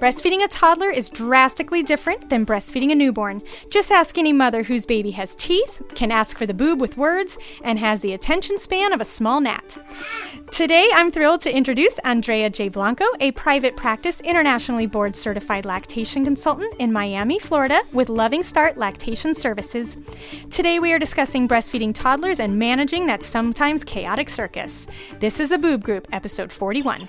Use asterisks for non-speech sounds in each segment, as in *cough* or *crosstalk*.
Breastfeeding a toddler is drastically different than breastfeeding a newborn. Just ask any mother whose baby has teeth, can ask for the boob with words, and has the attention span of a small gnat. Today, I'm thrilled to introduce Andrea J. Blanco, a private practice internationally board certified lactation consultant in Miami, Florida, with Loving Start Lactation Services. Today, we are discussing breastfeeding toddlers and managing that sometimes chaotic circus. This is the Boob Group, episode 41.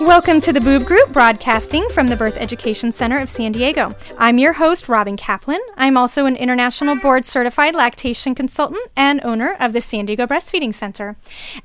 Welcome to the Boob Group, broadcasting from the Birth Education Center of San Diego. I'm your host, Robin Kaplan. I'm also an international board certified lactation consultant and owner of the San Diego Breastfeeding Center.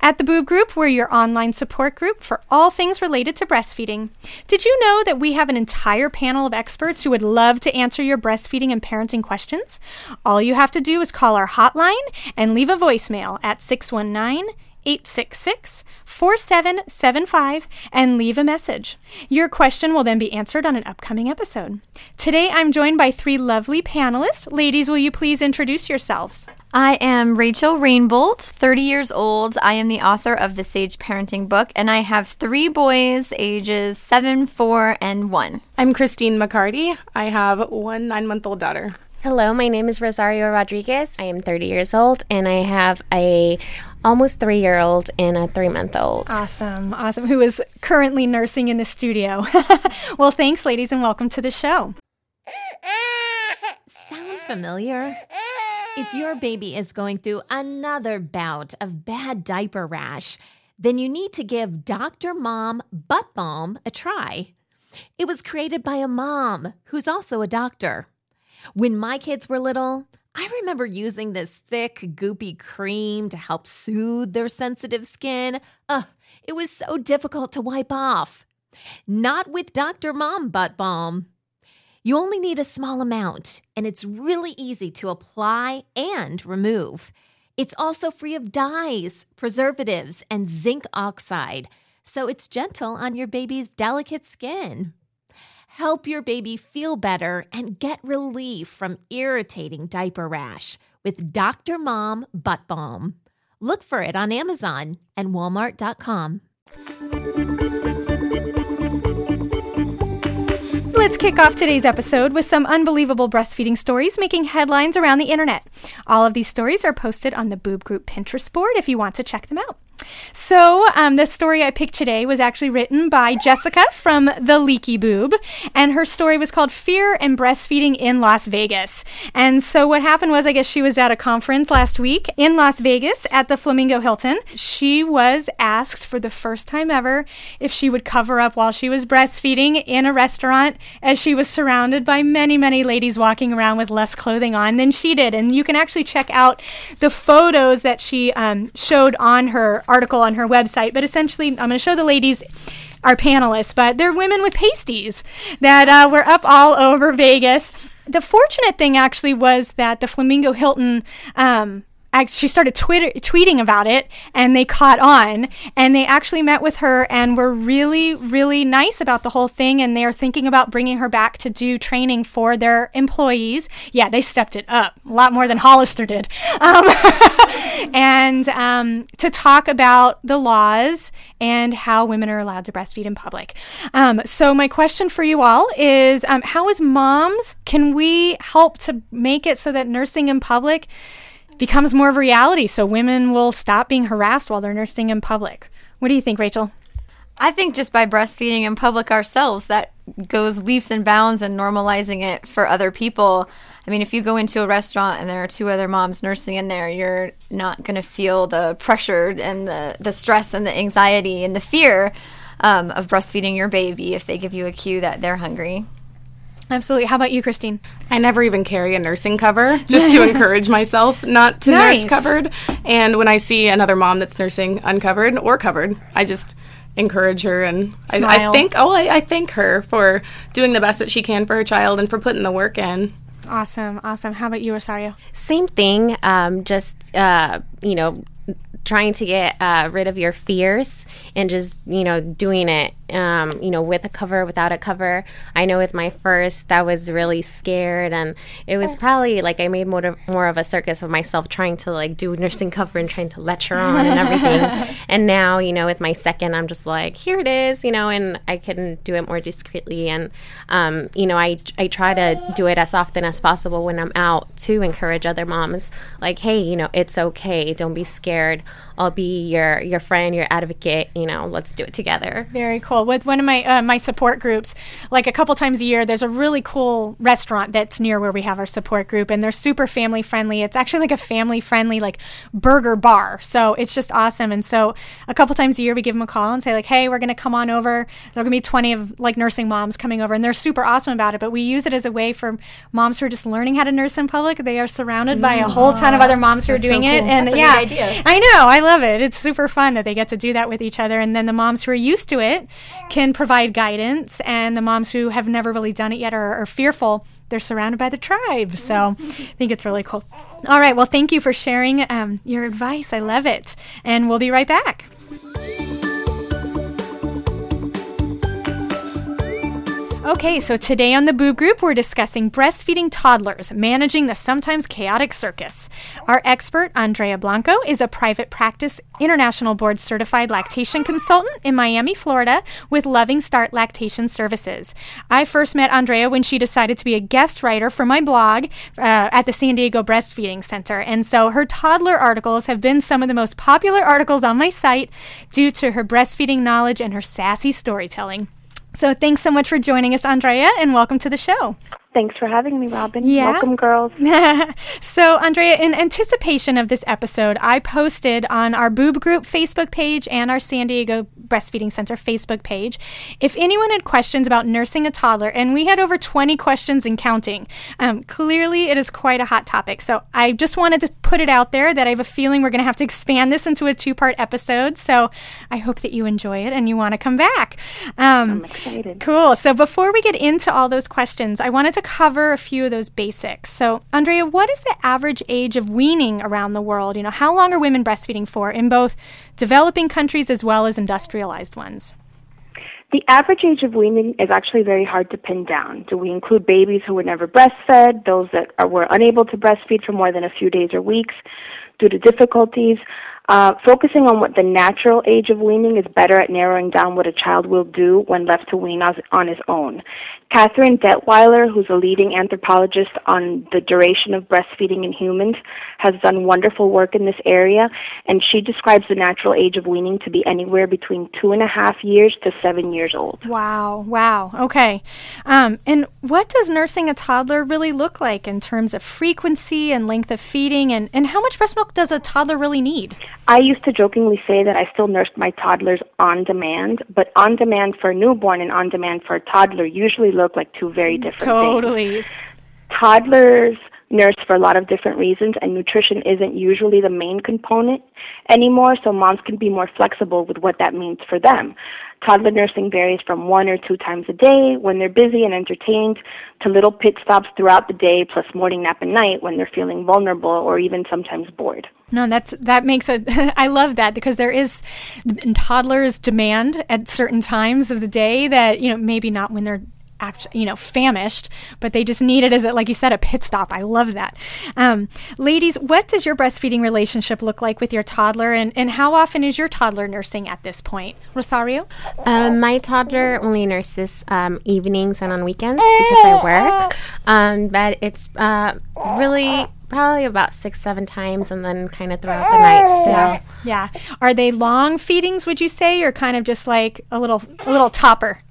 At the Boob Group, we're your online support group for all things related to breastfeeding. Did you know that we have an entire panel of experts who would love to answer your breastfeeding and parenting questions? All you have to do is call our hotline and leave a voicemail at 619 866 4775 and leave a message. Your question will then be answered on an upcoming episode. Today I'm joined by three lovely panelists. Ladies, will you please introduce yourselves? I am Rachel Rainbolt, 30 years old. I am the author of the Sage Parenting book, and I have three boys, ages 7, 4, and 1. I'm Christine McCarty. I have one nine month old daughter. Hello, my name is Rosario Rodriguez. I am 30 years old and I have a almost 3-year-old and a 3-month-old. Awesome. Awesome. Who is currently nursing in the studio. *laughs* well, thanks ladies and welcome to the show. *laughs* Sound familiar? If your baby is going through another bout of bad diaper rash, then you need to give Dr. Mom Butt Balm a try. It was created by a mom who's also a doctor. When my kids were little, I remember using this thick, goopy cream to help soothe their sensitive skin. Ugh, it was so difficult to wipe off. Not with Dr. Mom Butt Balm. You only need a small amount, and it's really easy to apply and remove. It's also free of dyes, preservatives, and zinc oxide, so it's gentle on your baby's delicate skin. Help your baby feel better and get relief from irritating diaper rash with Dr. Mom Butt Balm. Look for it on Amazon and Walmart.com. Let's kick off today's episode with some unbelievable breastfeeding stories making headlines around the internet. All of these stories are posted on the Boob Group Pinterest board if you want to check them out. So, um, the story I picked today was actually written by Jessica from The Leaky Boob, and her story was called Fear and Breastfeeding in Las Vegas. And so, what happened was, I guess she was at a conference last week in Las Vegas at the Flamingo Hilton. She was asked for the first time ever if she would cover up while she was breastfeeding in a restaurant, as she was surrounded by many, many ladies walking around with less clothing on than she did. And you can actually check out the photos that she um, showed on her article on her website. But essentially, I'm going to show the ladies our panelists, but they're women with pasties that uh, were up all over Vegas. The fortunate thing actually was that the Flamingo Hilton um, she started Twitter, tweeting about it and they caught on and they actually met with her and were really, really nice about the whole thing. And they're thinking about bringing her back to do training for their employees. Yeah, they stepped it up a lot more than Hollister did. *laughs* Um, and um, to talk about the laws and how women are allowed to breastfeed in public. Um, so, my question for you all is um, how, as moms, can we help to make it so that nursing in public becomes more of a reality so women will stop being harassed while they're nursing in public? What do you think, Rachel? I think just by breastfeeding in public ourselves, that goes leaps and bounds and normalizing it for other people. I mean, if you go into a restaurant and there are two other moms nursing in there, you're not going to feel the pressure and the, the stress and the anxiety and the fear um, of breastfeeding your baby if they give you a cue that they're hungry. Absolutely. How about you, Christine? I never even carry a nursing cover just to *laughs* encourage myself not to Nice. nurse covered. And when I see another mom that's nursing uncovered or covered, I just encourage her and I, I Smile. thank oh I, I thank her for doing the best that she can for her child and for putting the work in. Awesome. Awesome. How about you, Rosario? Same thing. Um, just uh, you know, trying to get uh, rid of your fears and just you know doing it. Um, you know, with a cover, without a cover. I know with my first, I was really scared, and it was probably like I made more of, more of a circus of myself trying to like do nursing cover and trying to lecture on and everything. *laughs* and now, you know, with my second, I'm just like, here it is, you know, and I can do it more discreetly. And um, you know, I I try to do it as often as possible when I'm out to encourage other moms. Like, hey, you know, it's okay. Don't be scared. I'll be your your friend, your advocate. You know, let's do it together. Very cool. With one of my uh, my support groups, like a couple times a year, there's a really cool restaurant that's near where we have our support group, and they're super family friendly. It's actually like a family friendly like burger bar, so it's just awesome. And so a couple times a year, we give them a call and say like, hey, we're gonna come on over. There are gonna be 20 of like nursing moms coming over, and they're super awesome about it. But we use it as a way for moms who are just learning how to nurse in public. They are surrounded by a whole ton of other moms who are doing it, and That's a yeah, good idea. I know. I love it. It's super fun that they get to do that with each other. And then the moms who are used to it can provide guidance. And the moms who have never really done it yet or are fearful, they're surrounded by the tribe. So *laughs* I think it's really cool. All right. Well, thank you for sharing um, your advice. I love it. And we'll be right back. Okay, so today on the Boob Group, we're discussing breastfeeding toddlers, managing the sometimes chaotic circus. Our expert, Andrea Blanco, is a private practice international board certified lactation consultant in Miami, Florida, with Loving Start Lactation Services. I first met Andrea when she decided to be a guest writer for my blog uh, at the San Diego Breastfeeding Center. And so her toddler articles have been some of the most popular articles on my site due to her breastfeeding knowledge and her sassy storytelling. So thanks so much for joining us, Andrea, and welcome to the show. Thanks for having me, Robin. Yeah. Welcome, girls. *laughs* so, Andrea, in anticipation of this episode, I posted on our Boob Group Facebook page and our San Diego Breastfeeding Center Facebook page if anyone had questions about nursing a toddler, and we had over 20 questions and counting. Um, clearly, it is quite a hot topic. So, I just wanted to put it out there that I have a feeling we're going to have to expand this into a two part episode. So, I hope that you enjoy it and you want to come back. Um, I'm excited. Cool. So before we get into all those questions, I wanted to cover a few of those basics. So, Andrea, what is the average age of weaning around the world? You know, how long are women breastfeeding for in both developing countries as well as industrialized ones? The average age of weaning is actually very hard to pin down. Do we include babies who were never breastfed, those that are, were unable to breastfeed for more than a few days or weeks due to difficulties? Uh, focusing on what the natural age of weaning is better at narrowing down what a child will do when left to wean on his own. Katherine Dettwyler, who's a leading anthropologist on the duration of breastfeeding in humans, has done wonderful work in this area, and she describes the natural age of weaning to be anywhere between two and a half years to seven years old. Wow, wow. Okay. Um, and what does nursing a toddler really look like in terms of frequency and length of feeding? And, and how much breast milk does a toddler really need? I used to jokingly say that I still nursed my toddlers on demand, but on demand for a newborn and on demand for a toddler usually look like two very different things. Totally. Toddlers nurse for a lot of different reasons, and nutrition isn't usually the main component anymore, so moms can be more flexible with what that means for them. Toddler nursing varies from one or two times a day when they're busy and entertained to little pit stops throughout the day plus morning nap and night when they're feeling vulnerable or even sometimes bored. No, that's that makes a. *laughs* I love that because there is toddlers demand at certain times of the day that you know maybe not when they're actually, you know, famished, but they just need it as, a, like you said, a pit stop. I love that. Um, ladies, what does your breastfeeding relationship look like with your toddler, and, and how often is your toddler nursing at this point? Rosario? Um, my toddler only nurses um, evenings and on weekends because I work, um, but it's uh, really probably about six, seven times, and then kind of throughout the night still. Yeah. Are they long feedings? Would you say, or kind of just like a little, a little topper?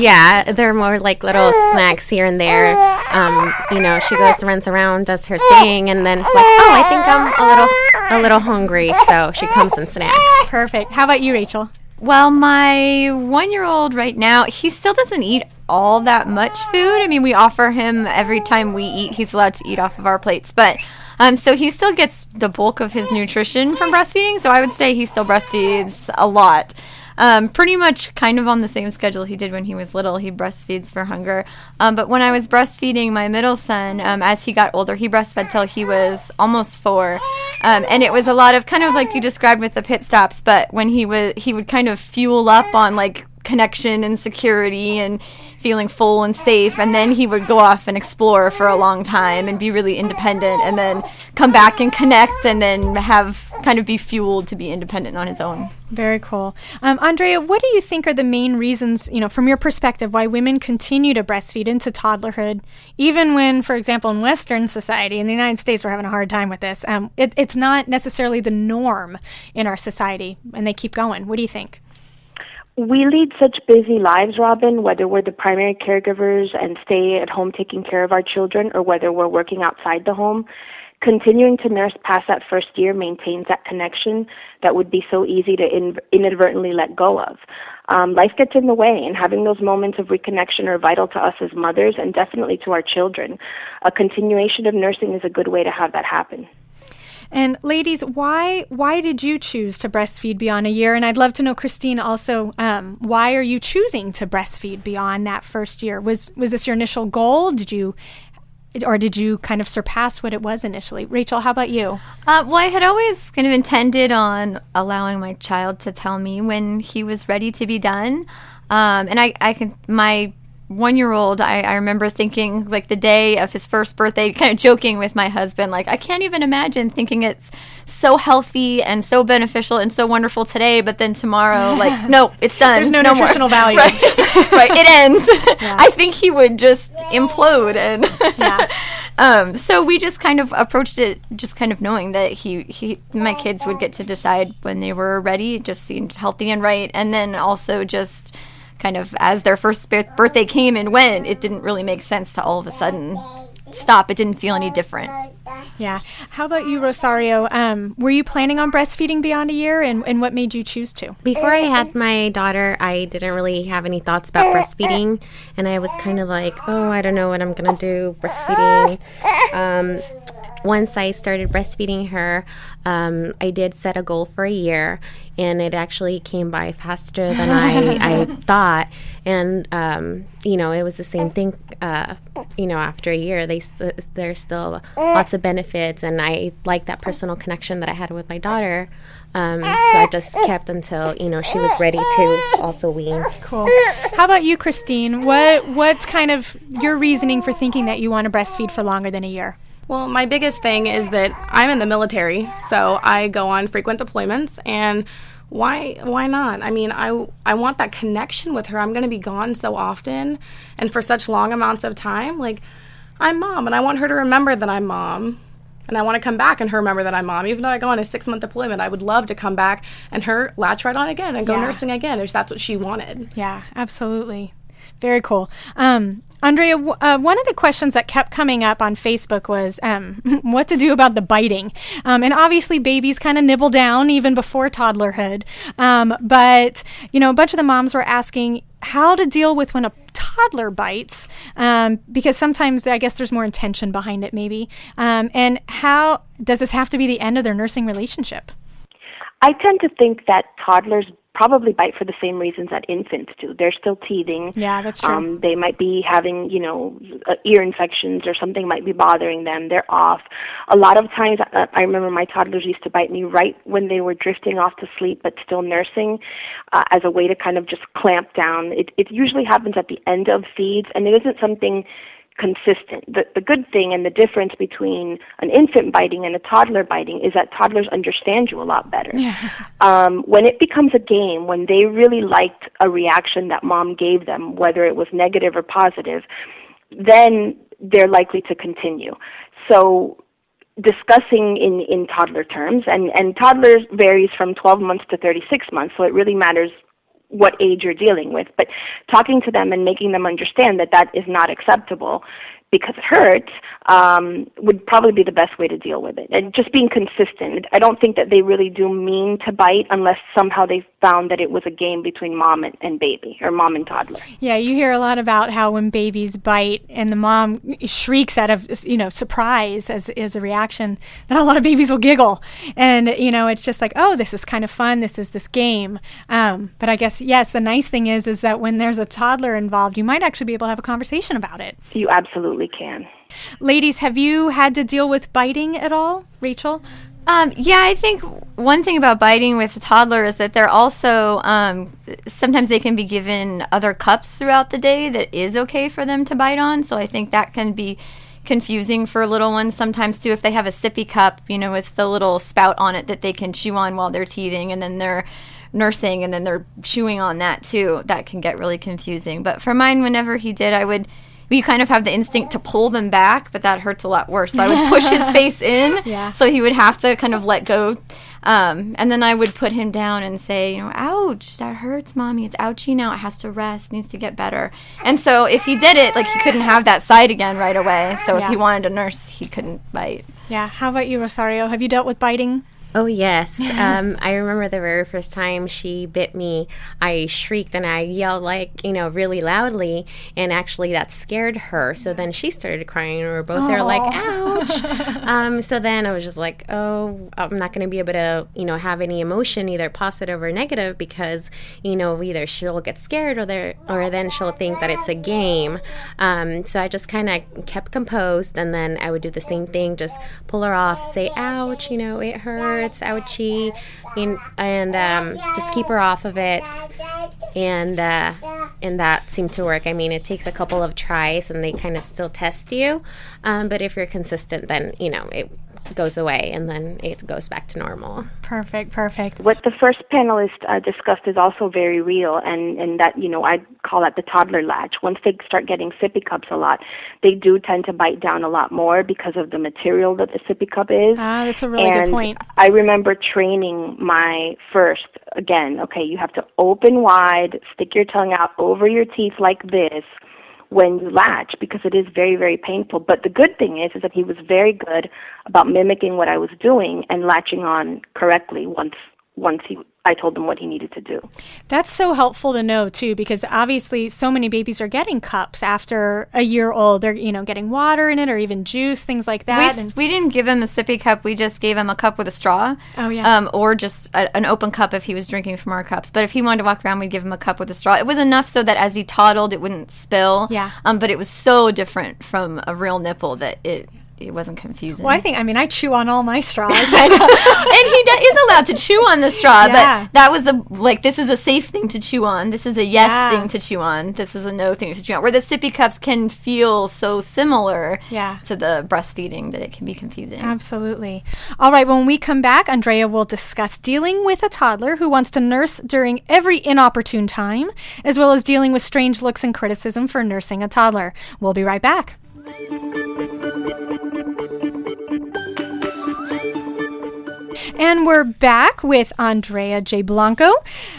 Yeah, they're more like little snacks here and there. Um, you know, she goes, to runs around, does her thing, and then it's like, oh, I think I'm a little, a little hungry, so she comes and snacks. Perfect. How about you, Rachel? Well, my one year old right now, he still doesn't eat all that much food. I mean, we offer him every time we eat, he's allowed to eat off of our plates. But um, so he still gets the bulk of his nutrition from breastfeeding. So I would say he still breastfeeds a lot. Um, pretty much kind of on the same schedule he did when he was little. He breastfeeds for hunger. Um, but when I was breastfeeding my middle son, um, as he got older, he breastfed till he was almost four. Um, and it was a lot of kind of like you described with the pit stops, but when he was, he would kind of fuel up on like connection and security and feeling full and safe and then he would go off and explore for a long time and be really independent and then come back and connect and then have kind of be fueled to be independent on his own. Very cool. Um, andrea what do you think are the main reasons you know from your perspective why women continue to breastfeed into toddlerhood even when for example in western society in the united states we're having a hard time with this um, it, it's not necessarily the norm in our society and they keep going. What do you think we lead such busy lives, Robin, whether we're the primary caregivers and stay at home taking care of our children or whether we're working outside the home. Continuing to nurse past that first year maintains that connection that would be so easy to in- inadvertently let go of. Um, life gets in the way, and having those moments of reconnection are vital to us as mothers and definitely to our children. A continuation of nursing is a good way to have that happen. And ladies, why why did you choose to breastfeed beyond a year? And I'd love to know, Christine, also, um, why are you choosing to breastfeed beyond that first year? Was was this your initial goal? Did you or did you kind of surpass what it was initially? Rachel, how about you? Uh, well, I had always kind of intended on allowing my child to tell me when he was ready to be done. Um, and I, I can, my one year old, I, I remember thinking, like the day of his first birthday, kind of joking with my husband, like, I can't even imagine thinking it's so healthy and so beneficial and so wonderful today, but then tomorrow, like, *laughs* no, it's done. There's no, no nutritional more. value. *laughs* right. right. It ends. *laughs* Yeah. I think he would just implode. And yeah. um, so we just kind of approached it, just kind of knowing that he, he, my kids would get to decide when they were ready. It just seemed healthy and right. And then also just, kind of as their first birthday came and went, it didn't really make sense to all of a sudden stop. It didn't feel any different. Yeah. How about you, Rosario? Um, were you planning on breastfeeding beyond a year, and, and what made you choose to? Before I had my daughter, I didn't really have any thoughts about breastfeeding, and I was kind of like, oh, I don't know what I'm gonna do breastfeeding. Um, once I started breastfeeding her, um, I did set a goal for a year, and it actually came by faster than I, I *laughs* thought. And um, you know, it was the same thing. Uh, you know, after a year, they st- there's still lots of benefits, and I like that personal connection that I had with my daughter. Um, so I just kept until you know she was ready to also wean. Cool. How about you, Christine? What what's kind of your reasoning for thinking that you want to breastfeed for longer than a year? Well, my biggest thing is that I'm in the military, so I go on frequent deployments and why why not? I mean, I I want that connection with her. I'm going to be gone so often and for such long amounts of time. Like I'm mom and I want her to remember that I'm mom. And I want to come back and her remember that I'm mom. Even though I go on a six month deployment, I would love to come back and her latch right on again and go yeah. nursing again if that's what she wanted. Yeah, absolutely. Very cool. Um, Andrea, uh, one of the questions that kept coming up on Facebook was um, *laughs* what to do about the biting. Um, and obviously, babies kind of nibble down even before toddlerhood. Um, but, you know, a bunch of the moms were asking how to deal with when a toddler bites um, because sometimes I guess there's more intention behind it, maybe. Um, and how does this have to be the end of their nursing relationship? I tend to think that toddlers probably bite for the same reasons that infants do. They're still teething. Yeah, that's true. Um, they might be having, you know, uh, ear infections or something might be bothering them. They're off. A lot of times, uh, I remember my toddlers used to bite me right when they were drifting off to sleep but still nursing uh, as a way to kind of just clamp down. It, it usually happens at the end of feeds, and it isn't something consistent. The, the good thing and the difference between an infant biting and a toddler biting is that toddlers understand you a lot better. Yeah. *laughs* Um, when it becomes a game, when they really liked a reaction that mom gave them, whether it was negative or positive, then they're likely to continue. So discussing in, in toddler terms, and, and toddlers varies from 12 months to 36 months, so it really matters what age you're dealing with. But talking to them and making them understand that that is not acceptable because it hurts um, would probably be the best way to deal with it. And just being consistent. I don't think that they really do mean to bite unless somehow they found that it was a game between mom and, and baby or mom and toddler. Yeah, you hear a lot about how when babies bite and the mom shrieks out of you know surprise as as a reaction, then a lot of babies will giggle, and you know it's just like oh this is kind of fun, this is this game. Um, but I guess yes, the nice thing is is that when there's a toddler involved, you might actually be able to have a conversation about it. You absolutely can. Ladies, have you had to deal with biting at all, Rachel? Um, yeah, I think one thing about biting with a toddler is that they're also um, sometimes they can be given other cups throughout the day that is okay for them to bite on. So I think that can be confusing for little ones sometimes too if they have a sippy cup, you know, with the little spout on it that they can chew on while they're teething, and then they're nursing and then they're chewing on that too. That can get really confusing. But for mine, whenever he did, I would we kind of have the instinct to pull them back, but that hurts a lot worse. So I would push his *laughs* face in, Yeah. so he would have to kind of let go. Um, and then I would put him down and say, you know, ouch, that hurts, mommy. It's ouchy now. It has to rest, needs to get better. And so if he did it, like he couldn't have that side again right away. So Yeah. if he wanted to nurse, he couldn't bite. Yeah. How about you, Rosario? Have you dealt with biting? Oh yes. *laughs* Um, I remember the very first time she bit me, I shrieked and I yelled like you know really loudly, and actually that scared her. So then she started crying, and we were both there like, "Ouch!" *laughs* um, so then I was just like, "Oh, I'm not going to be able to you know have any emotion, either positive or negative, because you know either she'll get scared or there or then she'll think that it's a game." Um, so I just kind of kept composed, and then I would do the same thing, just pull her off, say, "Ouch!" You know, it hurts, ouchie, and, and um, just keep her off of it. And uh, and that seemed to work. I mean, it takes a couple of tries, and they kind of still test you. Um, but if you're consistent, then you know it goes away, and then it goes back to normal. Perfect. Perfect. What the first panelist uh, discussed is also very real, and, and that, you know, I call that the toddler latch. Once they start getting sippy cups a lot, they do tend to bite down a lot more because of the material that the sippy cup is. Ah, that's a really and good point. I remember training my first, again, okay, you have to open wide, stick your tongue out over your teeth like this when you latch because it is very very painful. But the good thing is is that he was very good about mimicking what I was doing and latching on correctly once once he I told him what he needed to do. That's so helpful to know too, because obviously so many babies are getting cups after a year old. They're you know getting water in it or even juice, things like that. s- and- we didn't give him a sippy cup. We just gave him a cup with a straw. Oh, yeah. Um, or just a, an open cup if he was drinking from our cups. But if he wanted to walk around, we'd give him a cup with a straw. It was enough so that as he toddled, it wouldn't spill. Yeah. Um, but it was so different from a real nipple that it it wasn't confusing. well, I think I mean I chew on all my straws. *laughs* and he is allowed to chew on the straw, Yeah. but that was the like this is a safe thing to chew on. This is a yes Yeah. thing to chew on. This is a no thing to chew on. Where the sippy cups can feel so similar Yeah. to the breastfeeding that it can be confusing. Absolutely. All right, when we come back, Andrea will discuss dealing with a toddler who wants to nurse during every inopportune time, as well as dealing with strange looks and criticism for nursing a toddler. We'll be right back. And we're back with Andrea J. Blanco,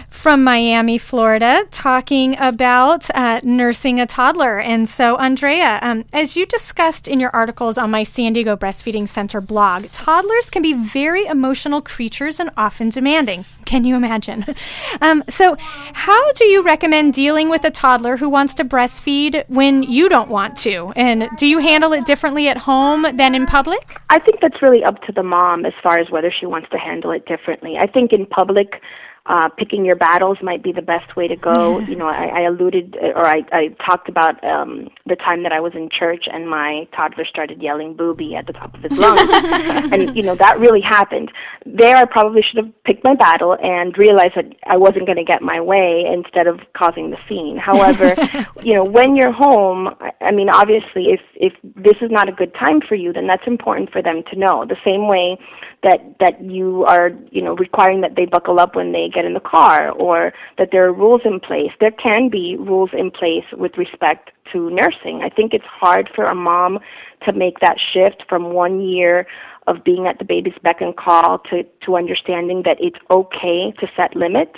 from Miami, Florida, talking about uh, nursing a toddler. And so, Andrea, um, as you discussed in your articles on my San Diego Breastfeeding Center blog, toddlers can be very emotional creatures and often demanding. Can you imagine? *laughs* um, so, how do you recommend dealing with a toddler who wants to breastfeed when you don't want to? And do you handle it differently at home than in public? I think that's really up to the mom as far as whether she wants to handle it differently. I think in public, uh, picking your battles might be the best way to go. *laughs* you know, I, I alluded or I, I talked about um, the time that I was in church and my toddler started yelling "booby" at the top of his lungs, *laughs* and you know that really happened. There, I probably should have picked my battle and realized that I wasn't going to get my way instead of causing the scene. However, *laughs* you know, when you're home, I, I mean, obviously, if if this is not a good time for you, then that's important for them to know. The same way that that you are you know requiring that they buckle up when they get in the car or that there are rules in place. There can be rules in place with respect to nursing. I think it's hard for a mom to make that shift from one year of being at the baby's beck and call to to understanding that it's okay to set limits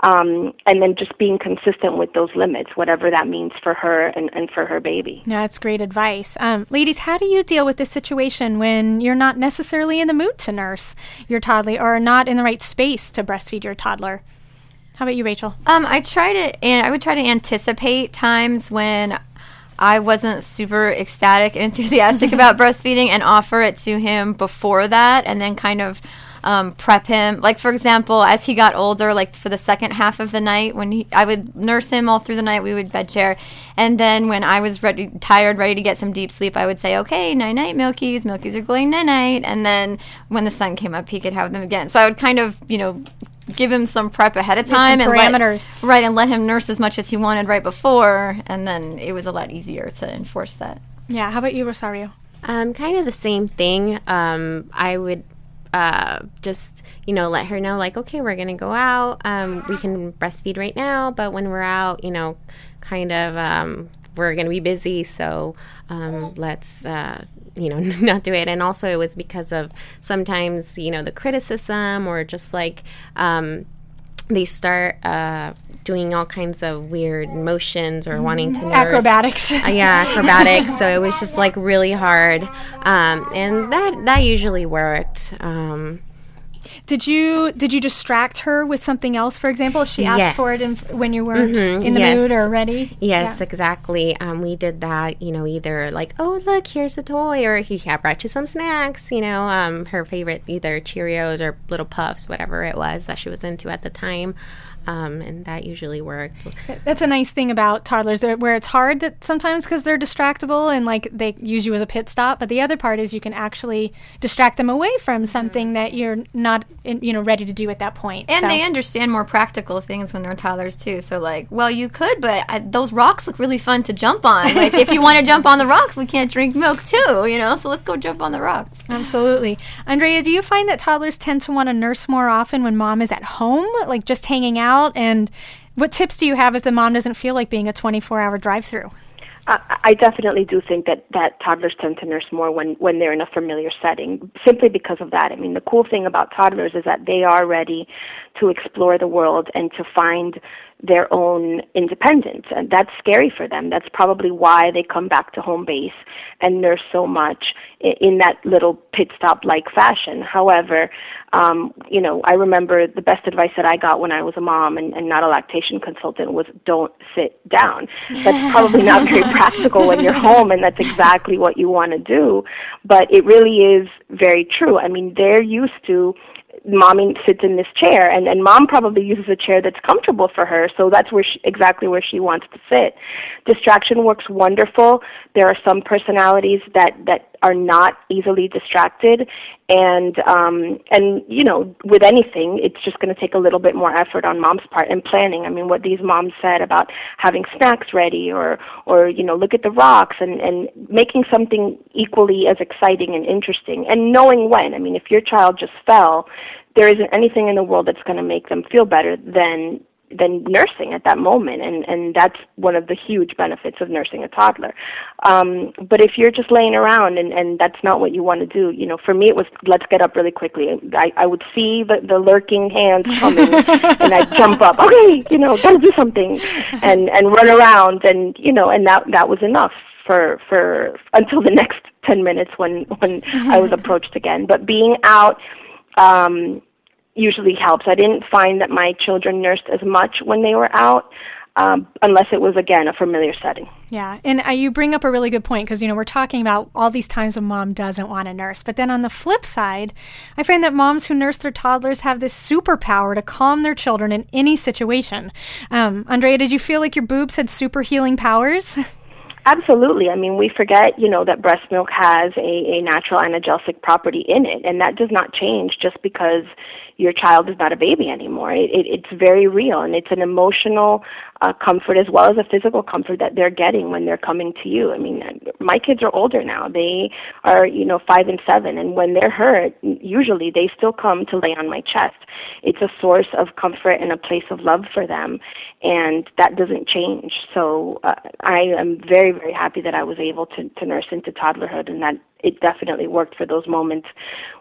um, and then just being consistent with those limits, whatever that means for her and, and for her baby. Yeah, that's great advice. Um, ladies, how do you deal with this situation when you're not necessarily in the mood to nurse your toddler or not in the right space to breastfeed your toddler? How about you, Rachel? Um, I try to, and I would try to anticipate times when I wasn't super ecstatic and enthusiastic about *laughs* breastfeeding and offer it to him before that, and then kind of um, prep him. Like for example, as he got older, like for the second half of the night, when he, I would nurse him all through the night, we would bed share, and then when I was ready, tired, ready to get some deep sleep, I would say, "Okay, night night, Milkies. Milkies are going night night." And then when the sun came up, he could have them again. So I would kind of, you know, give him some prep ahead of time and parameters, let, right, and let him nurse as much as he wanted right before, and then it was a lot easier to enforce that. Yeah. How about you, Rosario? Um, kind of the same thing. Um, I would uh, just you know let her know like okay we're gonna go out um, we can breastfeed right now but when we're out you know kind of we're gonna be busy so um, let's uh, you know *laughs* not do it and also it was because of sometimes you know the criticism or just like um, they start uh, doing all kinds of weird motions or wanting to nurse. acrobatics. Uh, yeah, acrobatics. so it was just like really hard, um, and that that usually worked. Um, did you did you distract her with something else? For example, if she asked Yes. for it in, when you weren't Mhm, in the yes. mood or ready? Yes, Yeah. exactly. Um, we did that, you know, either like, oh, look, here's the toy, or he I brought you some snacks, you know, um, her favorite, either Cheerios or Little Puffs, whatever it was that she was into at the time. Um, and that usually worked. That's a nice thing about toddlers, where it's hard that sometimes because they're distractible and like they use you as a pit stop. But the other part is you can actually distract them away from something that you're not, in, you know, ready to do at that point. And So- they understand more practical things when they're toddlers too. So like, well, you could, but I, those rocks look really fun to jump on. Like, if you want to jump on the rocks, we can't drink milk too, you know. So let's go jump on the rocks. Absolutely. Andrea, do you find that toddlers tend to want to nurse more often when mom is at home, like just hanging out? And what tips do you have if the mom doesn't feel like being a 24 hour drive through? I, I definitely do think that that toddlers tend to nurse more when when they're in a familiar setting, simply because of that. I mean, the cool thing about toddlers is that they are ready to explore the world and to find their own independence, and that's scary for them. That's probably why they come back to home base and nurse so much in, that little pit stop like fashion. However, um, you know, I remember the best advice that I got when I was a mom and, and not a lactation consultant was don't sit down. That's *laughs* probably not very practical when you're home, and that's exactly what you want to do. But it really is very true. I mean, they're used to mommy sits in this chair and and mom probably uses a chair that's comfortable for her so that's where she, exactly where she wants to sit distraction works wonderful there are some personalities that that are not easily distracted. And um and you know with anything it's just going to take a little bit more effort on mom's part and planning. I mean what these moms said about having snacks ready or or you know look at the rocks and and making something equally as exciting and interesting and knowing when. I mean if your child just fell there isn't anything in the world that's going to make them feel better than than nursing at that moment, and and that's one of the huge benefits of nursing a toddler. Um, but if you're just laying around and and that's not what you want to do, you know, for me it was let's get up really quickly. I I would see the the lurking hands coming, *laughs* and I'd jump up. Okay, you know, gotta do something, and and run around, and you know, and that that was enough for for until the next 10 minutes when when I was *laughs* approached again but being out um usually helps I didn't find that my children nursed as much when they were out um, unless it was again a familiar setting. Yeah, and uh, you bring up a really good point because you know we're talking about all these times when mom doesn't want to nurse, but then on the flip side, I find that moms who nurse their toddlers have this superpower to calm their children in any situation. Um, Andrea, did you feel like your boobs had super healing powers? *laughs* Absolutely. I mean, we forget, you know, that breast milk has a, a natural analgesic property in it, and that does not change just because your child is not a baby anymore. It, it, it's very real, and it's an emotional uh, comfort as well as a physical comfort that they're getting when they're coming to you. I mean, my kids are older now; they are, you know, five and seven, and when they're hurt, usually they still come to lay on my chest. It's a source of comfort and a place of love for them, and that doesn't change. So uh, I am very, very happy that I was able to, to nurse into toddlerhood, and that it definitely worked for those moments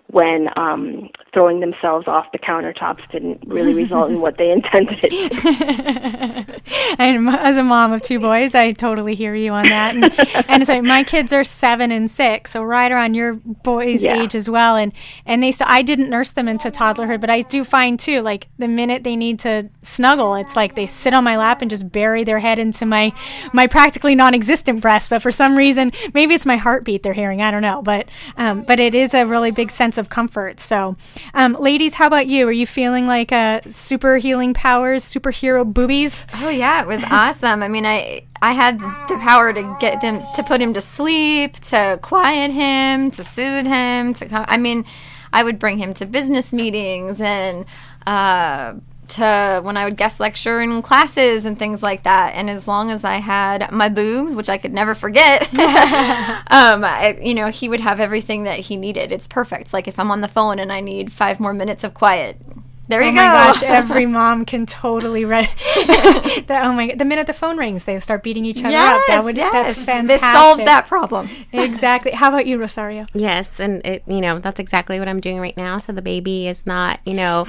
when um, throwing themselves off the countertops didn't really *laughs* result in what they intended *laughs* *laughs* and as a mom of two boys, I totally hear you on that. And, and so my kids are seven and six, so right around your boys' yeah. age as well. And and they so I didn't nurse them into toddlerhood, but I do find too, like the minute they need to snuggle, it's like they sit on my lap and just bury their head into my my practically non-existent breast. But for some reason, maybe it's my heartbeat they're hearing. I don't know, but um, but it is a really big sense of comfort. So, um, ladies, how about you? Are you feeling like a uh, super healing powers, superhero boobies? Oh yeah, it was awesome. I mean, I I had the power to get them to put him to sleep, to quiet him, to soothe him. To come, I mean, I would bring him to business meetings and. Uh, to when I would guest lecture in classes and things like that. And as long as I had my boobs, which I could never forget, *laughs* *laughs* um, I, you know, he would have everything that he needed. It's perfect. Like if I'm on the phone and I need five more minutes of quiet, there you oh go. Oh my gosh, every *laughs* mom can totally read *laughs* that. Oh my! The minute the phone rings, they start beating each other yes, up. That would yes. that's fantastic. This solves that problem. *laughs* exactly. How about you, Rosario? Yes, and it, you know that's exactly what I'm doing right now. So the baby is not you know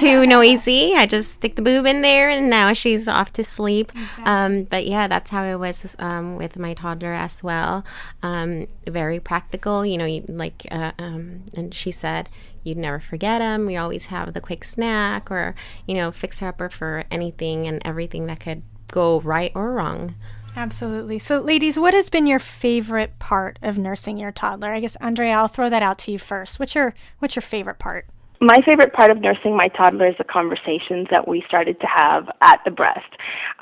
too noisy. I just stick the boob in there, and now she's off to sleep. Exactly. Um, but yeah, that's how it was um, with my toddler as well. Um, very practical. You know, like uh, um, and she said you'd never forget them. We always have the quick snack or, you know, fixer upper for anything and everything that could go right or wrong. Absolutely. So, ladies, what has been your favorite part of nursing your toddler? I guess, Andrea, I'll throw that out to you first. What's your What's your favorite part? My favorite part of nursing my toddler is the conversations that we started to have at the breast.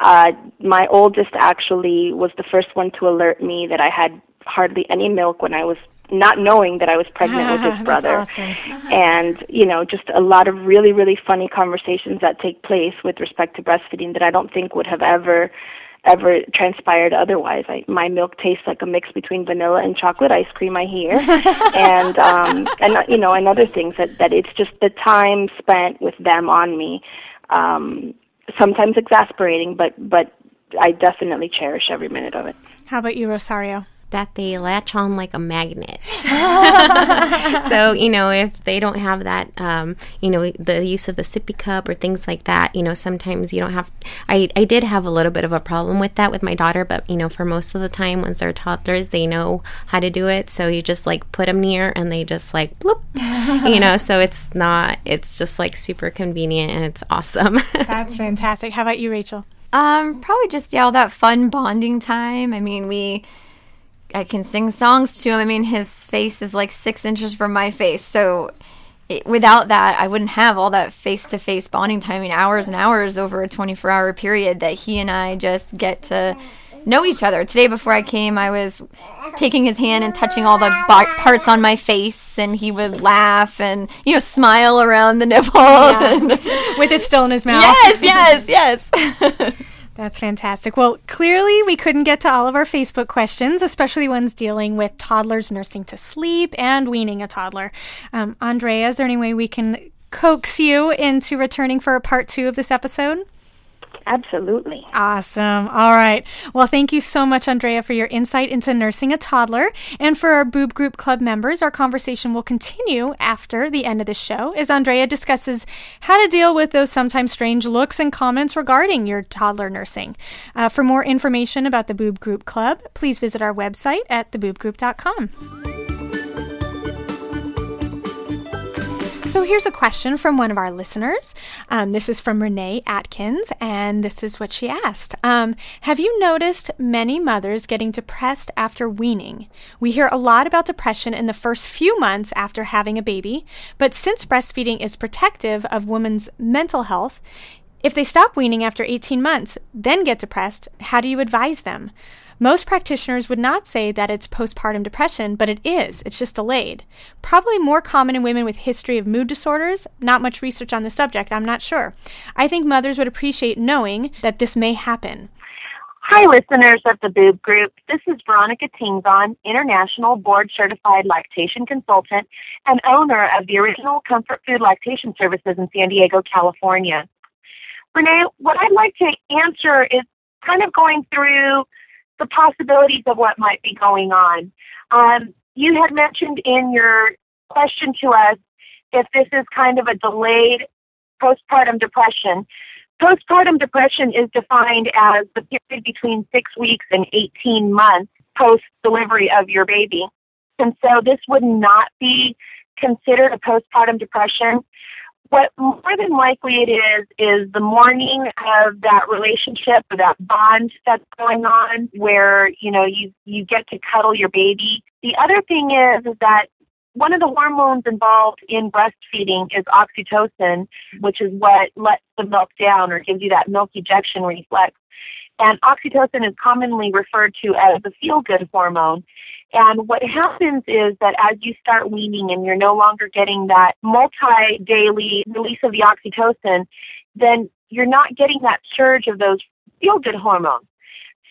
Uh, my oldest actually was the first one to alert me that I had hardly any milk when I was not knowing that I was pregnant with his *laughs* brother. Awesome. And, you know, just a lot of really, really funny conversations that take place with respect to breastfeeding that I don't think would have ever ever transpired otherwise. I, my milk tastes like a mix between vanilla and chocolate ice cream. I hear, *laughs* and um, and you know, and other things that that it's just the time spent with them on me. Um, sometimes exasperating, but but I definitely cherish every minute of it. How about you, Rosario? That they latch on like a magnet. *laughs* so, you know, if they don't have that, um, you know, the use of the sippy cup or things like that, you know, sometimes you don't have. I, I did have a little bit of a problem with that with my daughter, but, you know, for most of the time, once they're toddlers, they know how to do it. So you just like put them near and they just like bloop, *laughs* you know, so it's not, it's just like super convenient and it's awesome. *laughs* That's fantastic. How about you, Rachel? Um, probably just yeah, all that fun bonding time. I mean, we I can sing songs to him. I mean, his face is like six inches from my face, so it, without that, I wouldn't have all that face to face bonding time. I mean, hours and hours over a 24 hour period that he and I just get to know each other. Today, before I came, I was taking his hand and touching all the parts on my face, and he would laugh and you know smile around the nipple yeah. *laughs* with it still in his mouth. Yes, yes, yes. *laughs* That's fantastic. Well, clearly we couldn't get to all of our Facebook questions, especially ones dealing with toddlers nursing to sleep and weaning a toddler. Um, Andrea, is there any way we can coax you into returning for a part two of this episode? Absolutely. Awesome. All right. Well, thank you so much, Andrea, for your insight into nursing a toddler. And for our Boob Group Club members, our conversation will continue after the end of the show as Andrea discusses how to deal with those sometimes strange looks and comments regarding your toddler nursing. Uh, for more information about the Boob Group Club, please visit our website at theboobgroup.com. So here's a question from one of our listeners. Um, this is from Renee Atkins, and this is what she asked um, Have you noticed many mothers getting depressed after weaning? We hear a lot about depression in the first few months after having a baby, but since breastfeeding is protective of women's mental health, if they stop weaning after 18 months, then get depressed, how do you advise them? Most practitioners would not say that it's postpartum depression, but it is. It's just delayed. Probably more common in women with history of mood disorders. Not much research on the subject, I'm not sure. I think mothers would appreciate knowing that this may happen. Hi, listeners of the Boob Group. This is Veronica Tingzon, International Board Certified Lactation Consultant and owner of the original Comfort Food Lactation Services in San Diego, California. Renee, what I'd like to answer is kind of going through the possibilities of what might be going on. Um, you had mentioned in your question to us if this is kind of a delayed postpartum depression. Postpartum depression is defined as the period between six weeks and 18 months post delivery of your baby. And so this would not be considered a postpartum depression what more than likely it is is the mourning of that relationship or that bond that's going on where you know you you get to cuddle your baby. The other thing is is that one of the hormones involved in breastfeeding is oxytocin which is what lets the milk down or gives you that milk ejection reflex and oxytocin is commonly referred to as the feel good hormone and what happens is that as you start weaning and you're no longer getting that multi daily release of the oxytocin, then you're not getting that surge of those feel good hormones.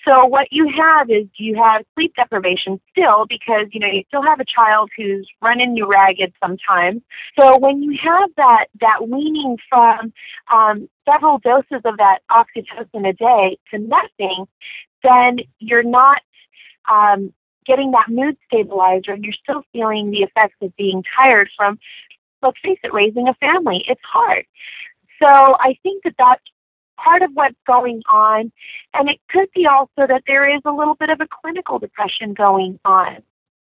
So what you have is you have sleep deprivation still because you know you still have a child who's running you ragged sometimes. So when you have that that weaning from um, several doses of that oxytocin a day to nothing, then you're not um, getting that mood stabilizer, and you're still feeling the effects of being tired from, let's face it, raising a family. It's hard. So I think that that's part of what's going on. And it could be also that there is a little bit of a clinical depression going on.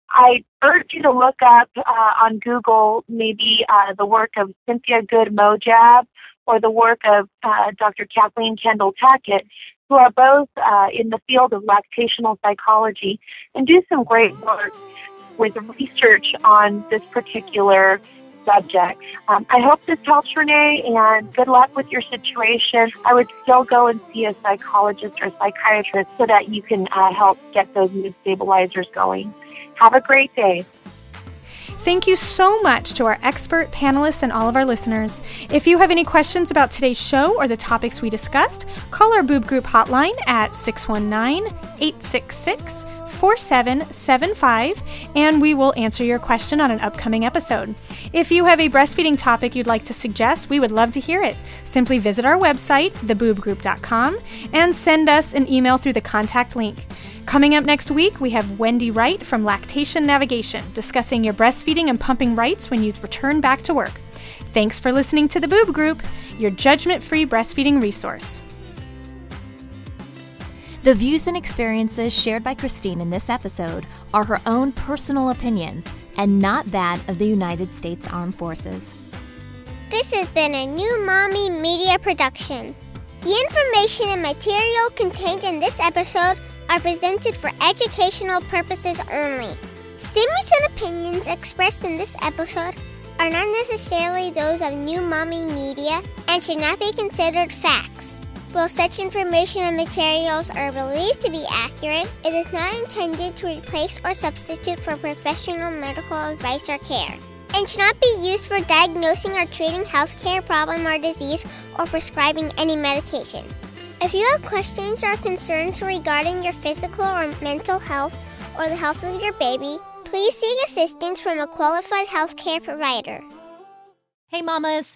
I urge you to look up uh, on Google maybe uh, the work of Cynthia Good Mojab or the work of uh, Dr. Kathleen Kendall Tackett who are both uh, in the field of lactational psychology and do some great work with research on this particular subject. Um, I hope this helps, Renee, and good luck with your situation. I would still go and see a psychologist or a psychiatrist so that you can uh, help get those mood stabilizers going. Have a great day. Thank you so much to our expert panelists and all of our listeners. If you have any questions about today's show or the topics we discussed, call our Boob Group hotline at 619 866 4775 and we will answer your question on an upcoming episode. If you have a breastfeeding topic you'd like to suggest, we would love to hear it. Simply visit our website, theboobgroup.com, and send us an email through the contact link. Coming up next week, we have Wendy Wright from Lactation Navigation discussing your breastfeeding and pumping rights when you return back to work. Thanks for listening to The Boob Group, your judgment free breastfeeding resource. The views and experiences shared by Christine in this episode are her own personal opinions and not that of the United States Armed Forces. This has been a new Mommy Media production. The information and material contained in this episode are presented for educational purposes only. Statements and opinions expressed in this episode are not necessarily those of New Mommy Media and should not be considered facts. While such information and materials are believed to be accurate, it is not intended to replace or substitute for professional medical advice or care, and should not be used for diagnosing or treating healthcare problem or disease or prescribing any medication. If you have questions or concerns regarding your physical or mental health or the health of your baby, please seek assistance from a qualified healthcare provider. Hey, mamas!